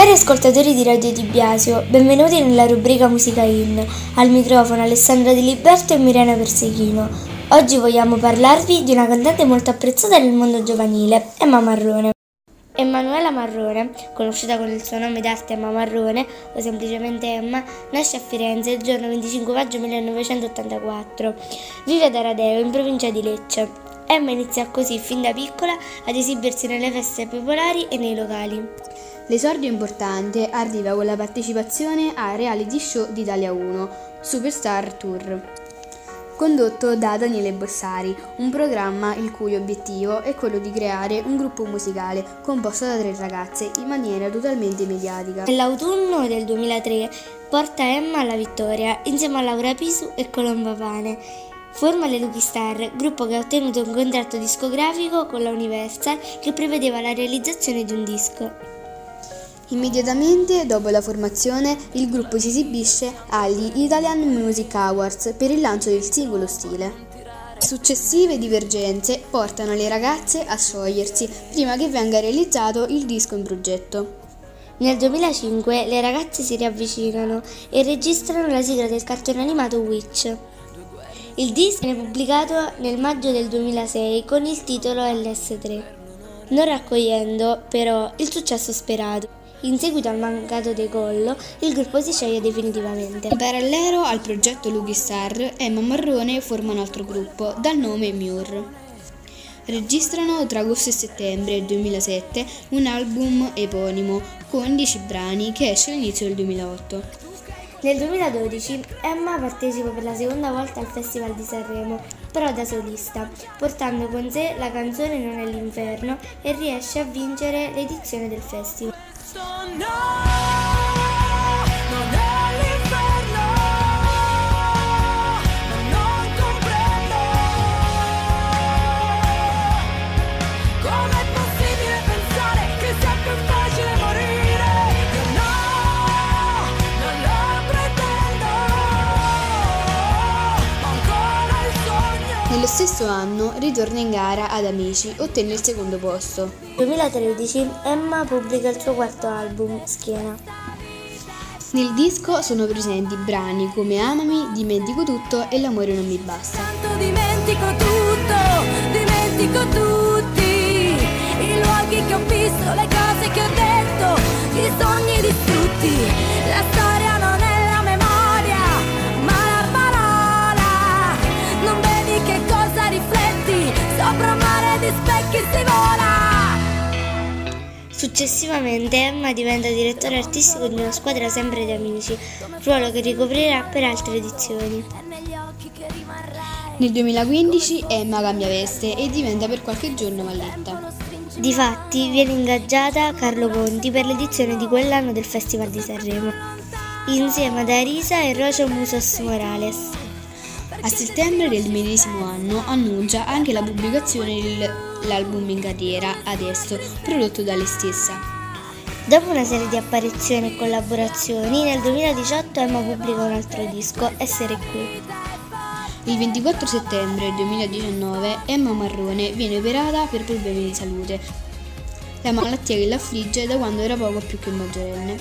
Cari ascoltatori di Radio Di Biasio, benvenuti nella rubrica Musica In. Al microfono Alessandra Di Liberto e Mirena Perseghino. Oggi vogliamo parlarvi di una cantante molto apprezzata nel mondo giovanile, Emma Marrone. Emanuela Marrone, conosciuta con il suo nome d'arte Emma Marrone o semplicemente Emma, nasce a Firenze il giorno 25 maggio 1984. Vive ad Aradeo, in provincia di Lecce. Emma inizia così fin da piccola ad esibirsi nelle feste popolari e nei locali. L'esordio importante arriva con la partecipazione a reality show di Italia 1, Superstar Tour, condotto da Daniele Bossari, un programma il cui obiettivo è quello di creare un gruppo musicale composto da tre ragazze in maniera totalmente mediatica. Nell'autunno del 2003 porta Emma alla vittoria insieme a Laura Pisu e Colomba Pane. Forma le Lucky Star, gruppo che ha ottenuto un contratto discografico con la Universal che prevedeva la realizzazione di un disco. Immediatamente dopo la formazione il gruppo si esibisce agli Italian Music Awards per il lancio del singolo Stile. Successive divergenze portano le ragazze a sciogliersi prima che venga realizzato il disco in progetto. Nel 2005 le ragazze si riavvicinano e registrano la sigla del cartone animato Witch. Il disco viene pubblicato nel maggio del 2006 con il titolo LS3, non raccogliendo però il successo sperato. In seguito al mancato decollo, il gruppo si sceglie definitivamente. In parallelo al progetto Lucky Star, Emma Marrone forma un altro gruppo dal nome Mure. Registrano tra agosto e settembre 2007 un album eponimo con 10 brani che esce all'inizio del 2008. Nel 2012 Emma partecipa per la seconda volta al Festival di Sanremo, però da solista, portando con sé la canzone Non è l'inferno e riesce a vincere l'edizione del festival. Stesso anno ritorna in gara ad Amici, ottenne il secondo posto. Nel 2013 Emma pubblica il suo quarto album, Schiena. Nel disco sono presenti brani come Amami, Dimentico tutto e L'amore non mi basta. Tanto dimentico tutto, dimentico tutti i luoghi che ho visto, le cose che ho detto, i sogni distrutti, la storia Successivamente Emma diventa direttore artistico di una squadra sempre di amici, ruolo che ricoprirà per altre edizioni. Nel 2015 Emma cambia veste e diventa per qualche giorno valletta. Difatti viene ingaggiata Carlo Conti per l'edizione di quell'anno del Festival di Sanremo, insieme ad Arisa e Rocio Musos Morales. A settembre del medesimo anno annuncia anche la pubblicazione dell'album in carriera, Adesso, prodotto da lei stessa. Dopo una serie di apparizioni e collaborazioni, nel 2018 Emma pubblica un altro disco, Essere qui. Il 24 settembre 2019 Emma Marrone viene operata per problemi di salute, la malattia che l'affligge da quando era poco più che maggiorenne.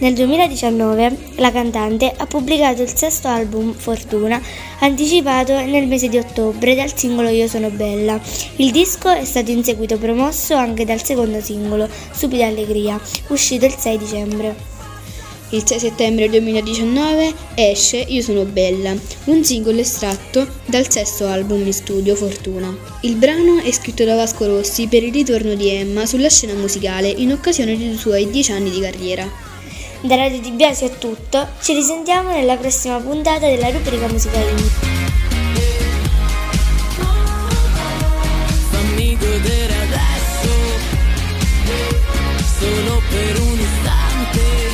Nel 2019 la cantante ha pubblicato il sesto album Fortuna, anticipato nel mese di ottobre dal singolo Io sono bella. Il disco è stato in seguito promosso anche dal secondo singolo, Stupida Allegria, uscito il 6 dicembre. Il 6 settembre 2019 esce Io sono bella, un singolo estratto dal sesto album in studio Fortuna. Il brano è scritto da Vasco Rossi per il ritorno di Emma sulla scena musicale in occasione dei suoi dieci anni di carriera. Da Radio Di Biasio è tutto, ci risentiamo nella prossima puntata della rubrica musicale. Fammi solo per un istante.